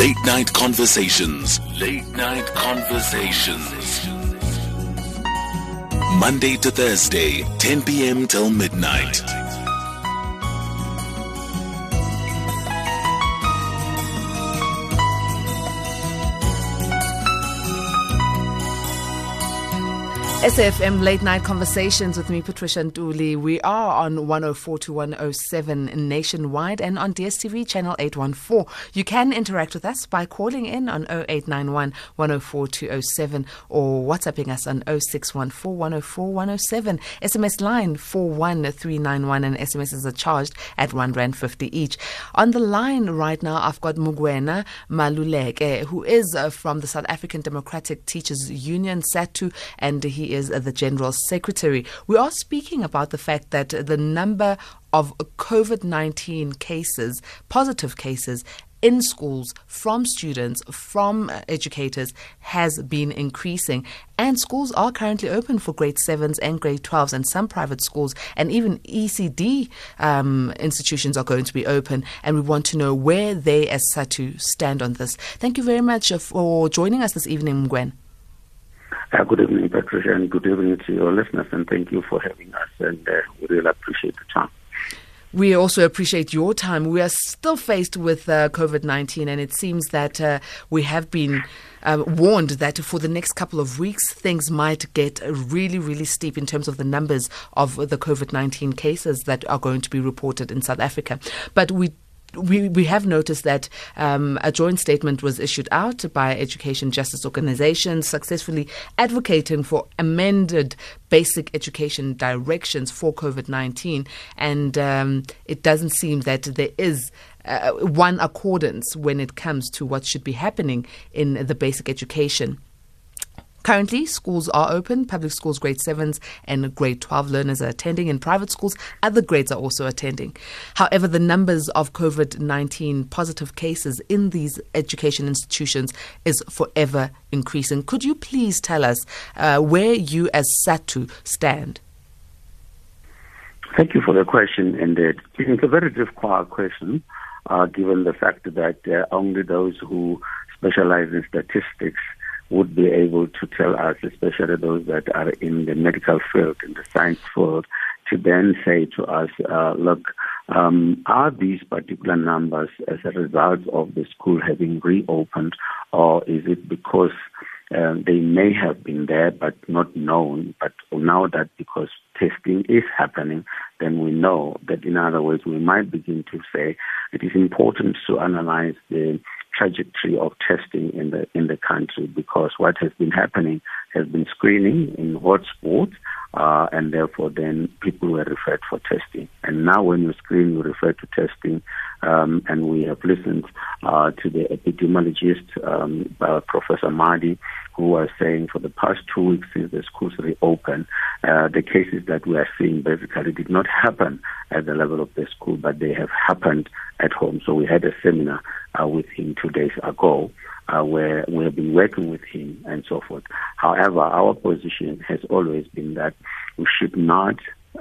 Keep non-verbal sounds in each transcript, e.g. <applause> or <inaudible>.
Late Night Conversations. Late Night Conversations. Monday to Thursday, 10 p.m. till midnight. SAFM Late Night Conversations with me, Patricia Nduli. We are on 104 to 107 nationwide and on DSTV channel 814. You can interact with us by calling in on 0891 104 207 or WhatsApping us on 0614 104 107. SMS line 41391 and SMSs are charged at 1 Rand 50 each. On the line right now, I've got Mugwena Maluleke, who is uh, from the South African Democratic Teachers Union, SADTU, and he is the General Secretary. We are speaking about the fact that the number of COVID 19 cases, positive cases, in schools from students, from educators, has been increasing. And schools are currently open for grade sevens and grade 12s, and some private schools and even ECD um, institutions are going to be open. And we want to know where they, as SADTU, stand on this. Thank you very much for joining us this evening, Gwen. Uh, good evening, Patricia, and good evening to your listeners, and thank you for having us, and uh, we really appreciate the time. We also appreciate your time. We are still faced with uh, COVID 19, and it seems that uh, we have been uh, warned that for the next couple of weeks, things might get really, really steep in terms of the numbers of the COVID 19 cases that are going to be reported in South Africa. But we we, we have noticed that um, a joint statement was issued out by education justice organizations successfully advocating for amended basic education directions for COVID 19. And um, it doesn't seem that there is uh, one accordance when it comes to what should be happening in the basic education. Currently, schools are open. Public schools, grade 7s and grade 12 learners are attending. In private schools, other grades are also attending. However, the numbers of COVID 19 positive cases in these education institutions is forever increasing. Could you please tell us uh, where you, as SADTU, stand? Thank you for the question, and uh, it's a very difficult question, uh, given the fact that uh, only those who specialize in statistics would be able to tell us, especially those that are in the medical field, in the science field, to then say to us, uh, look, um, are these particular numbers as a result of the school having reopened, or is it because um, they may have been there but not known, but now that because testing is happening, then we know that in other words, we might begin to say it is important to analyze the trajectory of testing in the in the country because what has been happening has been screening in hotspots, uh, and therefore then people were referred for testing. And now when you screen, you refer to testing, um, and we have listened uh, to the epidemiologist, um, uh, Professor Madhi, who was saying for the past two weeks since the schools reopened, uh, the cases that we are seeing basically did not happen at the level of the school, but they have happened at home. So we had a seminar uh, with him two days ago. Uh, where we have been working with him and so forth. However, our position has always been that we should not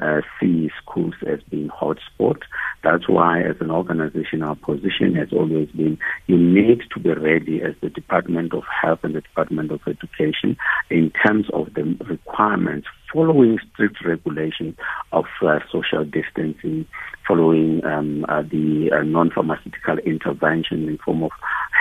uh, see schools as being hotspot. That's why, as an organization, our position has always been you need to be ready as the Department of Health and the Department of Education in terms of the requirements following strict regulations of uh, social distancing, following um, uh, the uh, non-pharmaceutical intervention in form of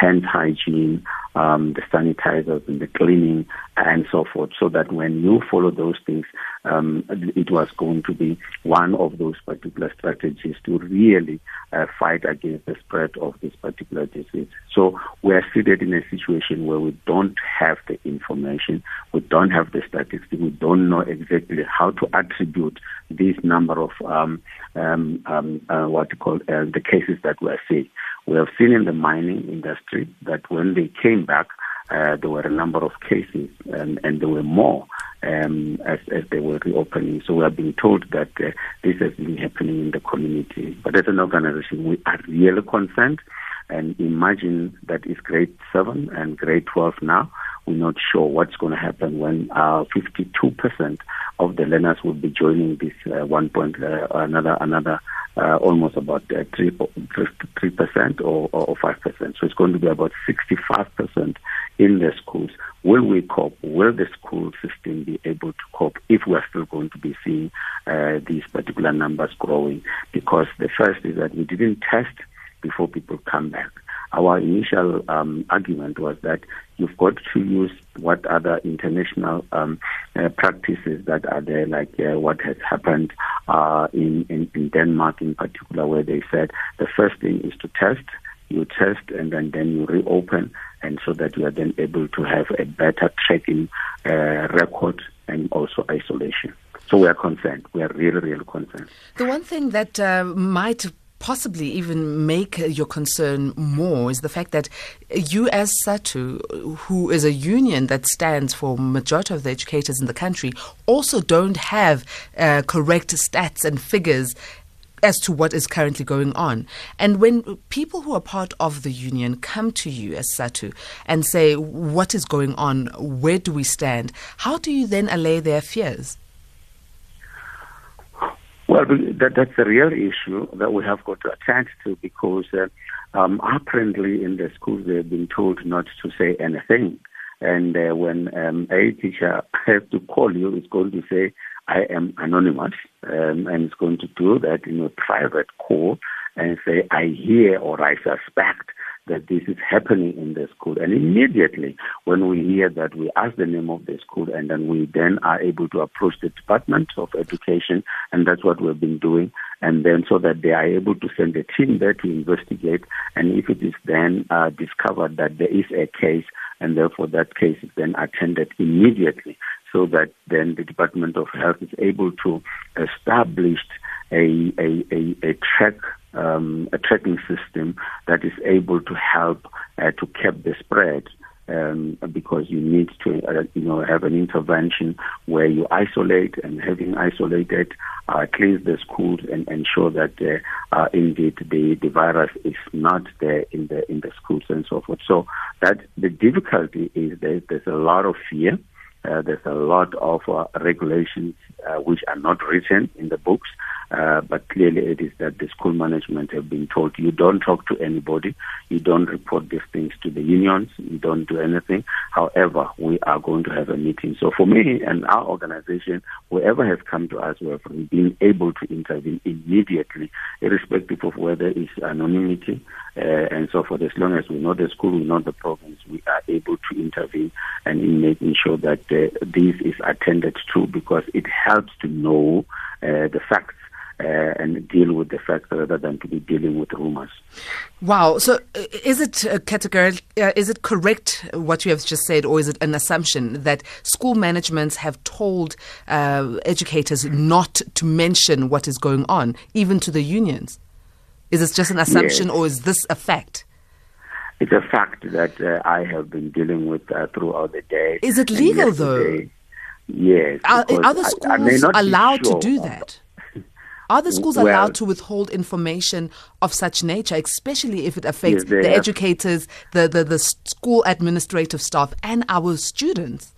hand hygiene, um, the sanitizers and the cleaning and so forth, so that when you follow those things, um, it was going to be one of those particular strategies to really uh, fight against the spread of this particular disease. So we are seated in a situation where we don't have the information, we don't have the statistics, we don't know exactly how to attribute this number of um, um, um, uh, what you call uh, the cases that we are seeing. We have seen in the mining industry that when they came back, uh, there were a number of cases, and, and there were more um, as, as they were reopening. So we have been told that uh, this has been happening in the community. But as an organization, we are really concerned. And imagine that is grade 7 and grade 12 now. We're not sure what's going to happen when uh, 52% of the learners will be joining this uh, one point, uh, another, another uh, almost about uh, 3, 3% or, or 5%. So it's going to be about 65% in the schools. Will we cope? Will the school system be able to cope if we're still going to be seeing uh, these particular numbers growing? Because the first is that we didn't test before people come back. Our initial um, argument was that you've got to use what other international um, uh, practices that are there, like uh, what has happened uh, in, in, in Denmark in particular, where they said the first thing is to test, you test, and then, then you reopen, and so that you are then able to have a better tracking uh, record and also isolation. So we are concerned. We are really, really concerned. The one thing that uh, might possibly even make your concern more is the fact that you, as SADTU, who is a union that stands for majority of the educators in the country, also don't have uh, correct stats and figures as to what is currently going on. And when people who are part of the union come to you as SADTU and say, What is going on? Where do we stand? How do you then allay their fears? Well, that, that's a real issue that we have got to attend to because uh, um, apparently in the schools they've been told not to say anything. And uh, when um, a teacher <laughs> has to call you, it's going to say, I am anonymous, um, and it's going to do that in a private call and say, I hear or I suspect that this is happening in the school. And immediately when we hear that, we ask the name of the school and then we then are able to approach the Department of Education and that's what we've been doing. And then so that they are able to send a team there to investigate. And if it is then uh, discovered that there is a case and therefore that case is then attended immediately so that then the Department of Health is able to establish a, a, a, a track um, a tracking system that is able to help uh, to cap the spread. Um, because you need to, uh, you know, have an intervention where you isolate and having isolated, uh, cleanse the schools and ensure that uh, uh, indeed the, the virus is not there in the in the schools and so forth. So that the difficulty is that there's a lot of fear. Uh, there's a lot of uh, regulations uh, which are not written in the books. Uh, but clearly it is that the school management have been told you don't talk to anybody, you don't report these things to the unions, you don't do anything. However, we are going to have a meeting. So for me and our organization, whoever has come to us, we have been able to intervene immediately, irrespective of whether it's anonymity uh, and so forth. As long as we know the school, we know the province, we are able to intervene and in making sure that uh, this is attended to because it helps to know uh, the facts uh, and deal with the facts rather than to be dealing with rumors. Wow. So, uh, is it a category? Uh, is it correct what you have just said, or is it an assumption that school managements have told uh, educators not to mention what is going on, even to the unions? Is this just an assumption, yes. or is this a fact? It's a fact that uh, I have been dealing with uh, throughout the day. Is it legal though? Yes. Are, are the schools allowed sure. to do that? Are the schools well, allowed to withhold information of such nature, especially if it affects yes, the have. educators, the, the, the school administrative staff, and our students?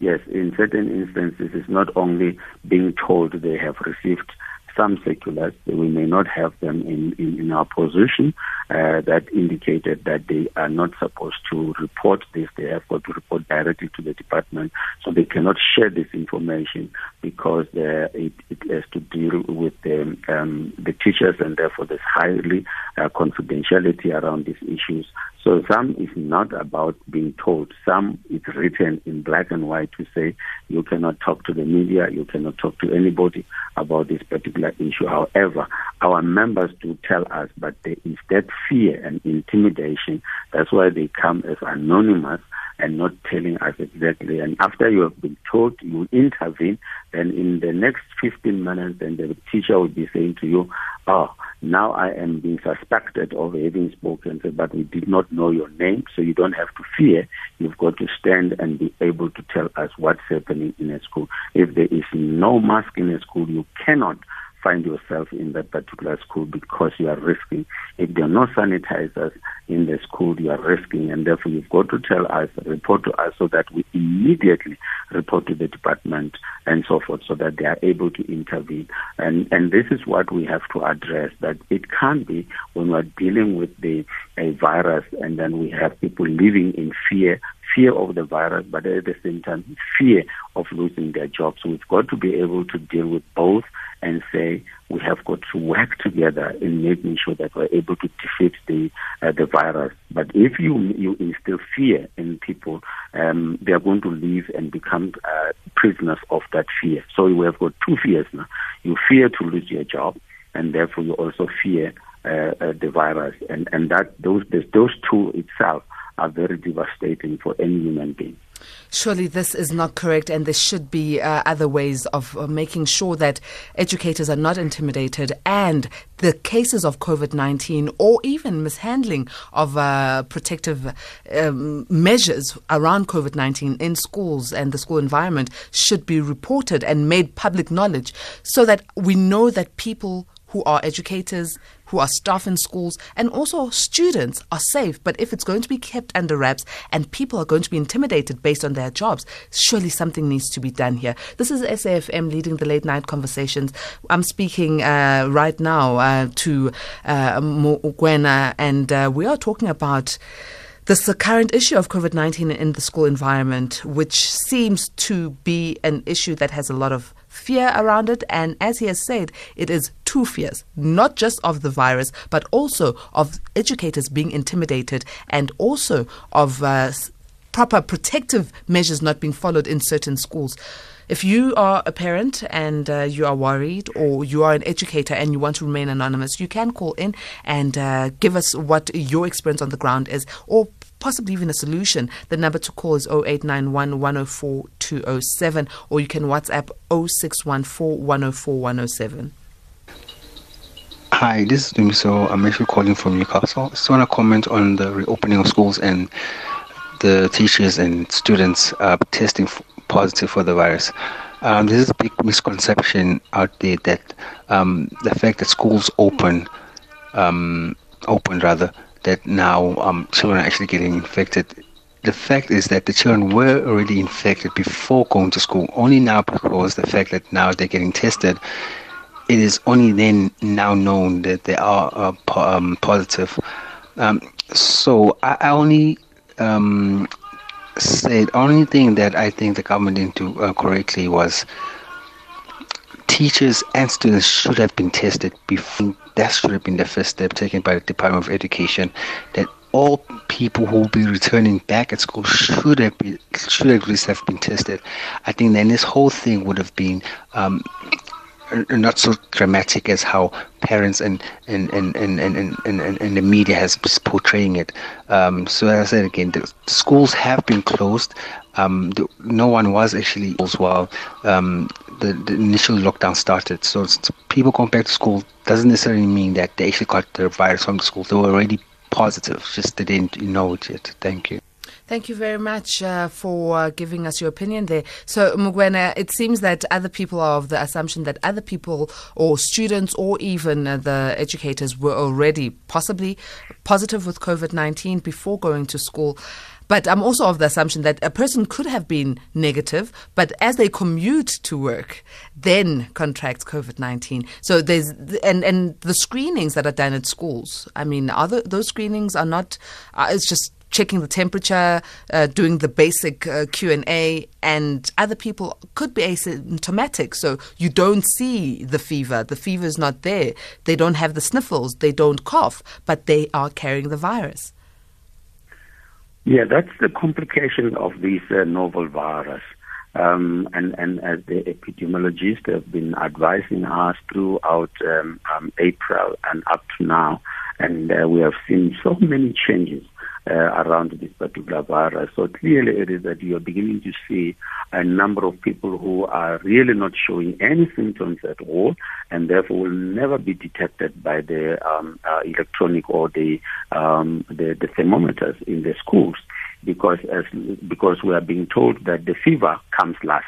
Yes, in certain instances, it's not only being told they have received some circulars. We may not have them in, in, in our position uh, that indicated that they are not supposed to report this. They have got to report directly to the department. So they cannot share this information because uh, it, it, has to deal with the, um, the teachers and therefore there's highly uh, confidentiality around these issues. So some is not about being told. Some is written in black and white to say you cannot talk to the media, you cannot talk to anybody about this particular issue. However, our members do tell us, but there is that fear and intimidation. That's why they come as anonymous and not telling us exactly. And after you have been told, you intervene, then in the next 15 minutes, then the teacher will be saying to you, oh, now I am being suspected of having spoken, but we did not know your name, so you don't have to fear. You've got to stand and be able to tell us what's happening in a school. If there is no mask in a school, you cannot find yourself in that particular school because you are risking. If there are no sanitizers in the school, you are risking, and therefore you've got to tell us, report to us, so that we immediately report to the department and so forth, so that they are able to intervene. And and this is what we have to address. That it can't be when we're dealing with the a virus, and then we have people living in fear, fear of the virus, but at the same time, fear of losing their jobs. So We've got to be able to deal with both and say we have got to work together in making sure that we're able to defeat the uh, the virus. But if you you instill fear in people, um, they are going to leave and become uh, prisoners of that fear. So we have got two fears now. You fear to lose your job, and therefore you also fear uh, uh, the virus, and and that those those two itself are very devastating for any human being. Surely this is not correct, and there should be uh, other ways of uh, making sure that educators are not intimidated and the cases of COVID 19 or even mishandling of uh, protective um, measures around COVID 19 in schools and the school environment should be reported and made public knowledge so that we know that people who are educators, who are staff in schools, and also students are safe. But if it's going to be kept under wraps and people are going to be intimidated based on their jobs, surely something needs to be done here. This is SAFM leading the late night conversations. I'm speaking uh, right now uh, to uh, Mugwena, and uh, we are talking about this the current issue of COVID 19 in the school environment, which seems to be an issue that has a lot of fear around it. And as he has said, it is two fears, not just of the virus, but also of educators being intimidated and also of uh, proper protective measures not being followed in certain schools. If you are a parent and uh, you are worried, or you are an educator and you want to remain anonymous, you can call in and uh, give us what your experience on the ground is, or possibly even a solution, the number to call is 0891 104 207 or you can WhatsApp 0614 104 107. Hi, this is Dumiso. I'm actually calling from Newcastle. I just want to comment on the reopening of schools and the teachers and students uh, testing positive for the virus. Um, is a big misconception out there that um, the fact that schools open, um, open rather, that now um, children are actually getting infected. The fact is that the children were already infected before going to school. Only now, because the fact that now they're getting tested, it is only then now known that they are uh, po- um, positive. Um, so I, I only um, said only thing that I think the government didn't do uh, correctly was teachers and students should have been tested before. That should have been the first step taken by the Department of Education. That all people who will be returning back at school should have been, should at least have been tested. I think then this whole thing would have been um, not so dramatic as how parents and and and and and, and, and, and the media has been portraying it. Um, so as I said again, the schools have been closed. Um, the, no one was actually as well. Um, the, the, initial lockdown started. So people going back to school doesn't necessarily mean that they actually got the virus from the school. They were already positive, just they didn't know it yet. Thank you. Thank you very much uh, for giving us your opinion there. So, Mugwena, it seems that other people are of the assumption that other people or students or even uh, the educators were already possibly positive with COVID 19 before going to school. But I'm also of the assumption that a person could have been negative, but as they commute to work, then contracts COVID 19. So there's, and, and the screenings that are done at schools, I mean, other, those screenings are not, uh, it's just checking the temperature, uh, doing the basic uh, Q and other people could be asymptomatic. So you don't see the fever. The fever is not there. They don't have the sniffles. They don't cough, but they are carrying the virus. Yeah, that's the complication of this uh, novel virus. Um, and, and as the epidemiologists have been advising us throughout um, um, April and up to now, and uh, we have seen so many changes uh, around this particular virus. So clearly it is that you are beginning to see a number of people who are really not showing any symptoms at all and therefore will never be detected by the um, uh, electronic or the, um, the, the thermometers in the schools because as because we are being told that the fever comes last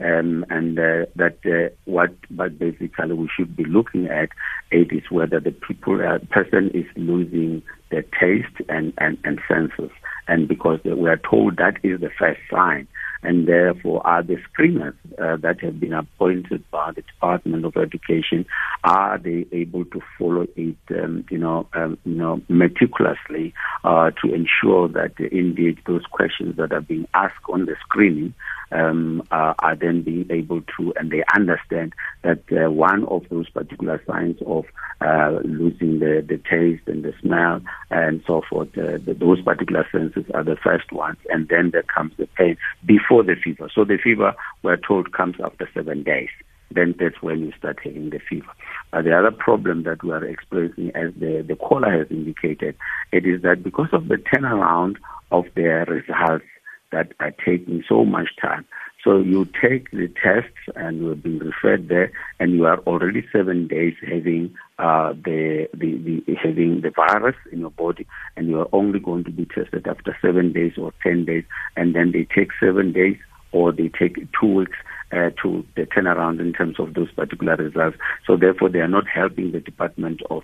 um, and uh, that uh, what but basically we should be looking at it is whether the people uh, person is losing their taste and, and, and senses, and because we are told that is the first sign. And therefore are the screeners uh, that have been appointed by the Department of Education are they able to follow it um, you know um, you know meticulously uh, to ensure that uh, indeed those questions that are being asked on the screening um, uh, are then being able to, and they understand that uh, one of those particular signs of uh, losing the, the taste and the smell and so forth, uh, the, those particular senses are the first ones, and then there comes the pain before the fever. So the fever, we're told, comes after seven days then that's when you start having the fever. But the other problem that we are experiencing, as the, the caller has indicated, it is that because of the turnaround of their results that are taking so much time. So you take the tests and you're being referred there, and you are already seven days having uh, the, the, the having the virus in your body, and you are only going to be tested after seven days or ten days, and then they take seven days or they take two weeks uh, to the turnaround in terms of those particular results. So therefore, they are not helping the Department of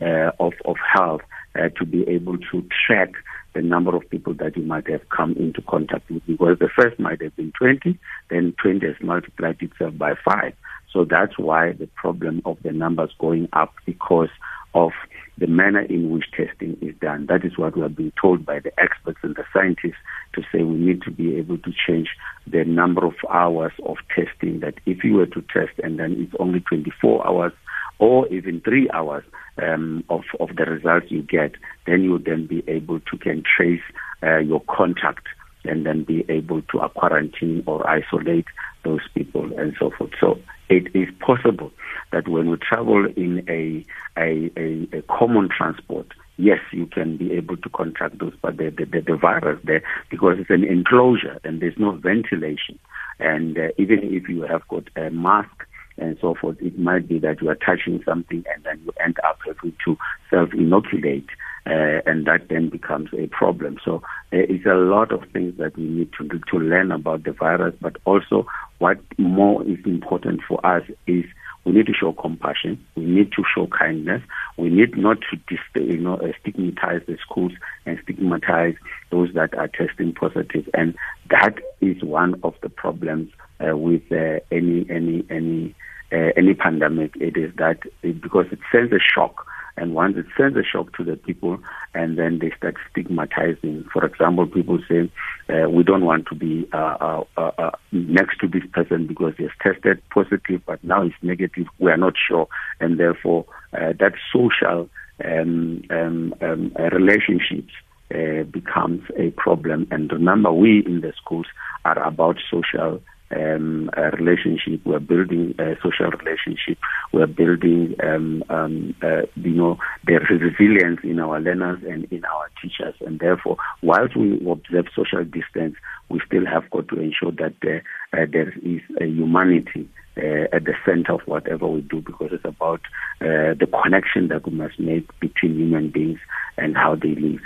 uh, of, of Health uh, to be able to track the number of people that you might have come into contact with because the first might have been 20, then 20 has multiplied itself by 5. So that's why the problem of the numbers going up because of the manner in which testing is done. That is what we are being told by the experts and the scientists to say we need to be able to change the number of hours of testing that if you were to test and then it's only 24 hours or even three hours um, of, of the results you get, then you then be able to can trace uh, your contact and then be able to quarantine or isolate those people and so forth. So it is possible that when we travel in a, a, a, a common transport, yes, you can be able to contract those, but the, the, the, virus there, because it's an enclosure and there's no ventilation. And uh, even if you have got a mask and so forth, it might be that you are touching something and then you end up having to self inoculate. Uh, and that then becomes a problem. So it's a lot of things that we need to do to learn about the virus, but also what more is important for us is we need to show compassion. We need to show kindness. We need not to you know, uh, stigmatize the schools and stigmatize those that are testing positive. And that is one of the problems uh, with uh, any any any uh, any pandemic. It is that it, because it sends a shock, and once it sends a shock to the people, and then they start stigmatizing. For example, people say uh, we don't want to be uh, uh, uh next to this person because he has tested positive, but now he's negative. We are not sure, and therefore uh, that social um, um, um, relationships. Uh, becomes a problem. And remember, we in the schools are about social um, a relationship. We're building a social relationship. We're building, um, um, uh, you know, the resilience in our learners and in our teachers. And therefore, whilst we observe social distance, we still have got to ensure that there, uh, there is a humanity uh, at the center of whatever we do because it's about uh, the connection that we must make between human beings and how they live.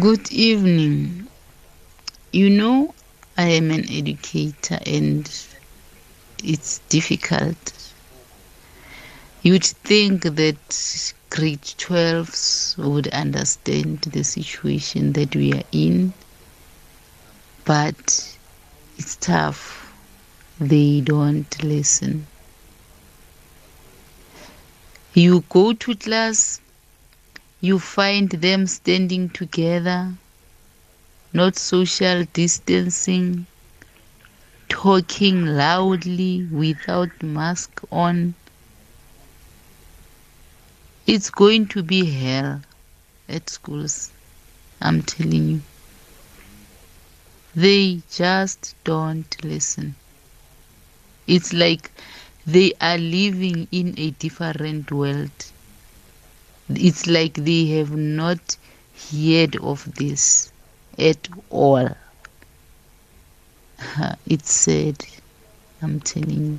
Good evening. You know, I am an educator and it's difficult. You'd think that grade 12s would understand the situation that we are in, but it's tough. They don't listen. You go to class, you find them standing together not social distancing, talking loudly without mask on. It's going to be hell at schools, I'm telling you. They just don't listen. It's like they are living in a different world. It's like they have not heard of this at all. <laughs> It's sad. I'm telling you.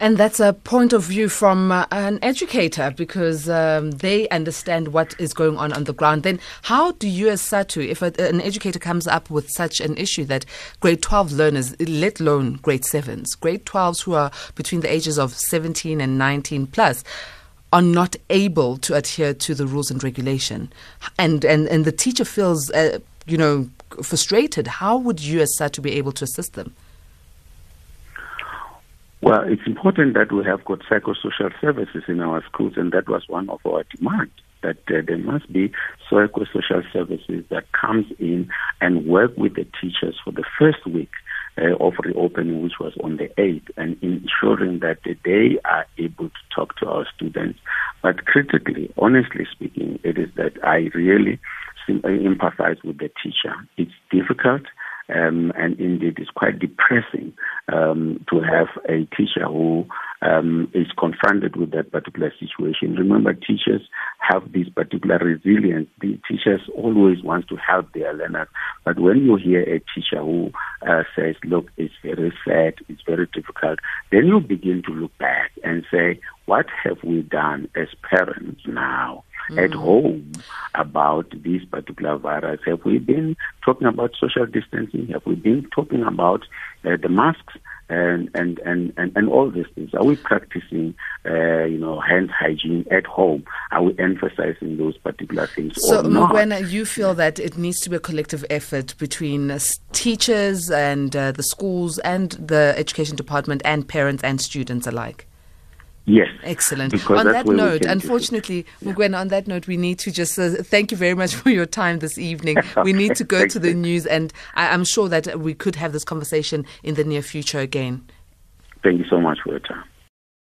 And that's a point of view from uh, an educator because um, they understand what is going on on the ground. Then, how do you, as SADTU, if a, an educator comes up with such an issue that grade 12 learners, let alone grade 7s, grade 12s who are between the ages of 17 and 19 plus, are not able to adhere to the rules and regulation, and and, and the teacher feels, uh, you know, frustrated, how would you, as SADTU, be able to assist them? Well, it's important that we have got psychosocial services in our schools, and that was one of our demands. That uh, there must be psychosocial services that comes in and work with the teachers for the first week uh, of reopening, which was on the 8th, and ensuring that they are able to talk to our students. But critically, honestly speaking, it is that I really empathize with the teacher. It's difficult. Um, and indeed, it's quite depressing um, to have a teacher who um, is confronted with that particular situation. Remember, teachers have this particular resilience. The teachers always want to help their learners, but when you hear a teacher who uh, says, "Look, it's very sad, it's very difficult," then you begin to look back and say, "What have we done as parents now?" mm. at home about this particular virus? Have we been talking about social distancing? Have we been talking about uh, the masks? And, and, and, and, and all these things. Are we practicing, uh, you know, hand hygiene at home? Are we emphasizing those particular things? So, Mugwena, you feel that it needs to be a collective effort between uh, teachers and uh, the schools and the education department and parents and students alike? Yes. Excellent. On that note, unfortunately, yeah. on that note, we need to just uh, thank you very much <laughs> for your time this evening. <laughs> We need to go to the news, and I, am sure that we could have this conversation in the near future again. Thank you so much for your time.